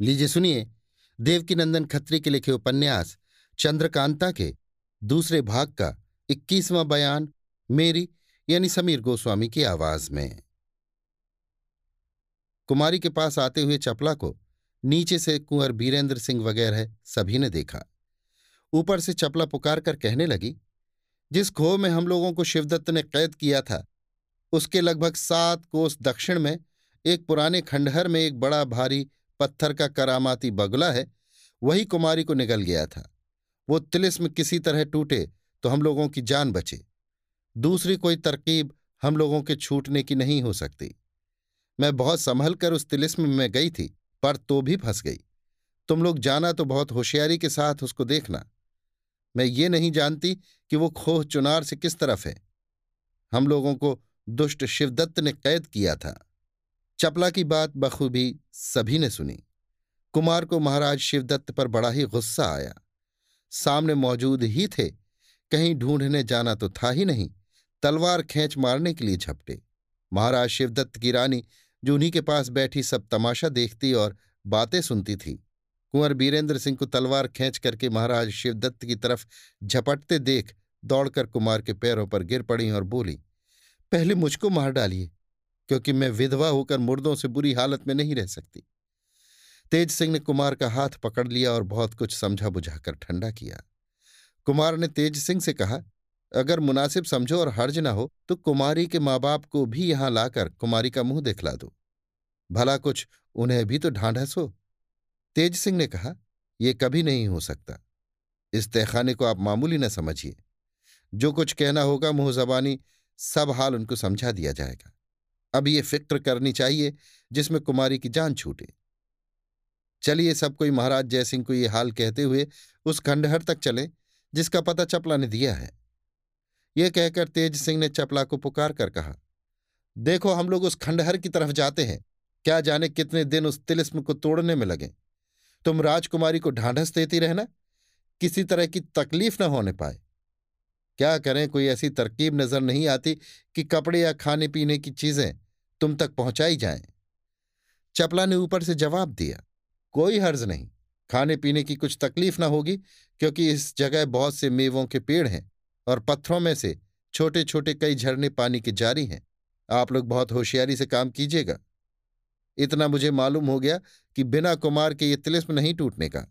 लीजिए सुनिए, देवकीनंदन खत्री के लिखे उपन्यास, चंद्रकांता के दूसरे भाग का इक्कीसवां बयान, मेरी यानी समीर गोस्वामी की आवाज़ में। कुमारी के पास आते हुए चपला को नीचे से कुंवर बीरेंद्र सिंह वगैरह सभी ने देखा। ऊपर से चपला पुकार कर कहने लगी, जिस खो में हम लोगों को शिवदत्त ने कैद किया था, उसके लगभग सात कोस दक्षिण में, एक पुराने खंडहर में एक बड़ा भारी पत्थर का करामाती बगुला है, वही कुमारी को निगल गया था। वो तिलिस्म किसी तरह टूटे तो हम लोगों की जान बचे। दूसरी कोई तरकीब हम लोगों के छूटने की नहीं हो सकती। मैं बहुत संभल कर उस तिलिस्म में गई थी, पर तो भी फंस गई। तुम लोग जाना तो बहुत होशियारी के साथ उसको देखना। मैं ये नहीं जानती कि वो खोह चुनार से किस तरफ़ है। हम लोगों को दुष्ट शिवदत्त ने कैद किया था। चपला की बात बखूबी सभी ने सुनी। कुमार को महाराज शिवदत्त पर बड़ा ही गुस्सा आया। सामने मौजूद ही थे, कहीं ढूँढने जाना तो था ही नहीं, तलवार खींच मारने के लिए झपटे। महाराज शिवदत्त की रानी जो उन्हीं के पास बैठी सब तमाशा देखती और बातें सुनती थी। कुंवर बीरेंद्र सिंह को तलवार खींच करके महाराज शिवदत्त की तरफ़ झपटते देख दौड़कर कुमार के पैरों पर गिर पड़ी और बोली, पहले मुझको मार डालिए। क्योंकि मैं विधवा होकर मुर्दों से बुरी हालत में नहीं रह सकती। तेज सिंह ने कुमार का हाथ पकड़ लिया और बहुत कुछ समझा बुझाकर ठंडा किया। कुमार ने तेज सिंह से कहा, अगर मुनासिब समझो और हर्ज ना हो तो कुमारी के माँ बाप को भी यहाँ लाकर कुमारी का मुँह दिखला दो। भला कुछ उन्हें भी तो ढांढस हो तेज सिंह ने कहा यह कभी नहीं हो सकता। इस तहखाने को आप मामूली न समझिए। जो कुछ कहना होगा मुँह जबानी सब हाल उनको समझा दिया जाएगा। अब ये फ़िक्र करनी चाहिए, जिसमें कुमारी की जान छूटे। चलिए सब कोई महाराज जयसिंह को ये हाल कहते हुए उस खंडहर तक चले, जिसका पता चपला ने दिया है। ये कहकर तेज सिंह ने चपला को पुकार कर कहा, देखो हम लोग उस खंडहर की तरफ़ जाते हैं। क्या जाने कितने दिन उस तिलिस्म को तोड़ने में लगे। तुम राजकुमारी को ढांढस देती रहना, किसी तरह की तकलीफ़ न होने पाए। क्या करें? कोई ऐसी तरकीब नज़र नहीं आती कि कपड़े या खाने पीने की चीज़ें तुम तक पहुंचाई जाएँ। चपला ने ऊपर से जवाब दिया, कोई हर्ज नहीं। खाने पीने की कुछ तकलीफ़ ना होगी, क्योंकि इस जगह बहुत से मेवों के पेड़ हैं और पत्थरों में से छोटे छोटे कई झरने पानी के जारी हैं। आप लोग बहुत होशियारी से काम कीजिएगा। इतना मुझे मालूम हो गया कि बिना कुमार के ये तिलिस्म नहीं टूटने का।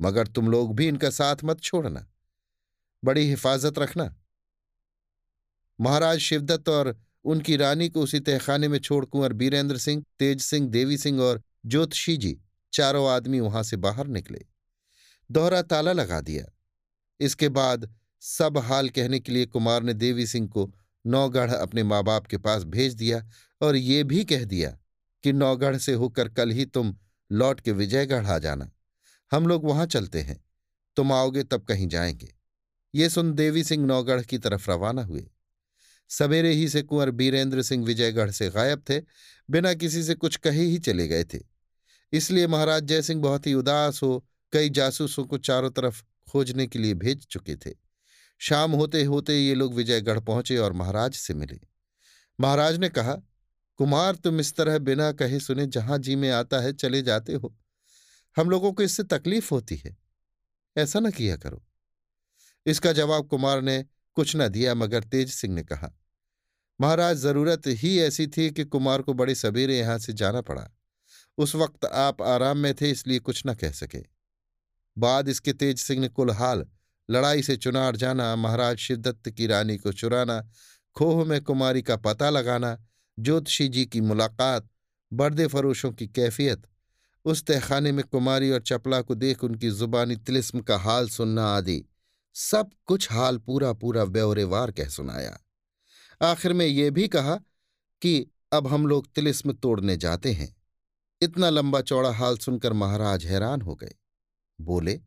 मगर तुम लोग भी इनका साथ मत छोड़ना। बड़ी हिफाजत रखना। महाराज शिवदत्त और उनकी रानी को उसी तहखाने में छोड़ कुंवर बीरेंद्र सिंह, तेज सिंह, देवी सिंह और ज्योतिषी जी, चारों आदमी वहाँ से बाहर निकले। दोहरा ताला लगा दिया। इसके बाद सब हाल कहने के लिए कुमार ने देवी सिंह को नौगढ़ अपने माँ बाप के पास भेज दिया और ये भी कह दिया कि नौगढ़ से होकर कल ही तुम लौट के विजयगढ़ आ जाना। हम लोग वहाँ चलते हैं। तुम आओगे तब कहीं जाएँगे। ये सुन देवी सिंह नौगढ़ की तरफ़ रवाना हुए। सवेरे ही से कुंवर बीरेंद्र सिंह विजयगढ़ से गायब थे, बिना किसी से कुछ कहे ही चले गए थे। इसलिए महाराज जयसिंह बहुत ही उदास हो, कई जासूसों को चारों तरफ़ खोजने के लिए भेज चुके थे। शाम होते होते ये लोग विजयगढ़ पहुँचे और महाराज से मिले। महाराज ने कहा, कुमार, तुम इस तरह बिना कहे सुने जहाँ जी में आता है, चले जाते हो। हम लोगों को इससे तकलीफ़ होती है। ऐसा न किया करो। इसका जवाब कुमार ने कुछ न दिया, मगर तेज सिंह ने कहा, महाराज, ज़रूरत ही ऐसी थी कि कुमार को बड़े सवेरे यहाँ से जाना पड़ा। उस वक्त आप आराम में थे, इसलिए कुछ न कह सके। बाद इसके तेज सिंह ने कुल हाल लड़ाई से चुनार जाना, महाराज शिवदत्त की रानी को चुराना, खोह में कुमारी का पता लगाना, ज्योतिषी जी की मुलाकात, बर्दे फरोशों की कैफियत, उस तहखाने में कुमारी और चपला को देख उनकी जुबानी तिलिस्म का हाल सुनना आदि। सब कुछ हाल पूरा पूरा ब्यौरेवार कह सुनाया। आखिर में ये भी कहा कि अब हम लोग तिलिस्म तोड़ने जाते हैं। इतना लंबा चौड़ा हाल सुनकर महाराज हैरान हो गए। बोले,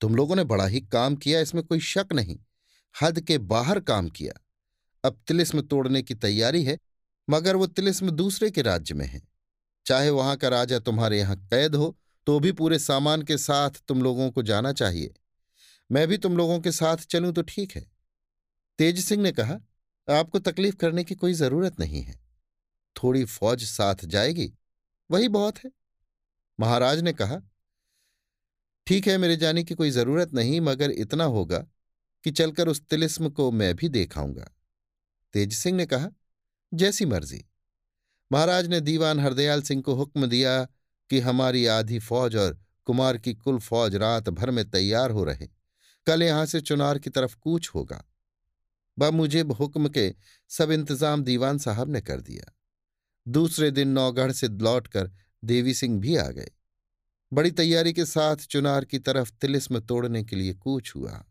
तुम लोगों ने बड़ा ही काम किया, इसमें कोई शक नहीं। हद के बाहर काम किया। अब तिलिस्म तोड़ने की तैयारी है, मगर वो तिलिस्म दूसरे के राज्य में है। चाहे वहाँ का राजा तुम्हारे यहाँ कैद हो तो भी पूरे सामान के साथ तुम लोगों को जाना चाहिए। मैं भी तुम लोगों के साथ चलूँ तो ठीक है। तेज सिंह ने कहा, आपको तकलीफ़ करने की कोई ज़रूरत नहीं है। थोड़ी फौज साथ जाएगी, वही बहुत है। महाराज ने कहा, ठीक है, मेरे जाने की कोई ज़रूरत नहीं, मगर इतना होगा कि चलकर उस तिलिस्म को मैं भी देखाऊँगा। तेज सिंह ने कहा, जैसी मर्ज़ी। महाराज ने दीवान हरदयाल सिंह को हुक्म दिया कि हमारी आधी फौज और कुमार की कुल फौज रात भर में तैयार हो रहे। कल यहाँ से चुनार की तरफ़ कूच होगा। बमुजिब हुक्म के सब इंतज़ाम दीवान साहब ने कर दिया। दूसरे दिन नौगढ़ से लौटकर देवी सिंह भी आ गए। बड़ी तैयारी के साथ चुनार की तरफ़ तिलिस्म तोड़ने के लिए कूच हुआ।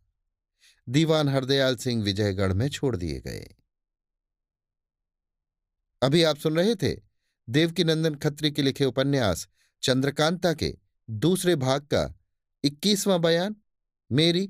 दीवान हरदयाल सिंह विजयगढ़ में छोड़ दिए गए। अभी आप सुन रहे थे देवकीनंदन खत्री के लिखे उपन्यास चंद्रकांता के दूसरे भाग का इक्कीसवां बयान। मेरी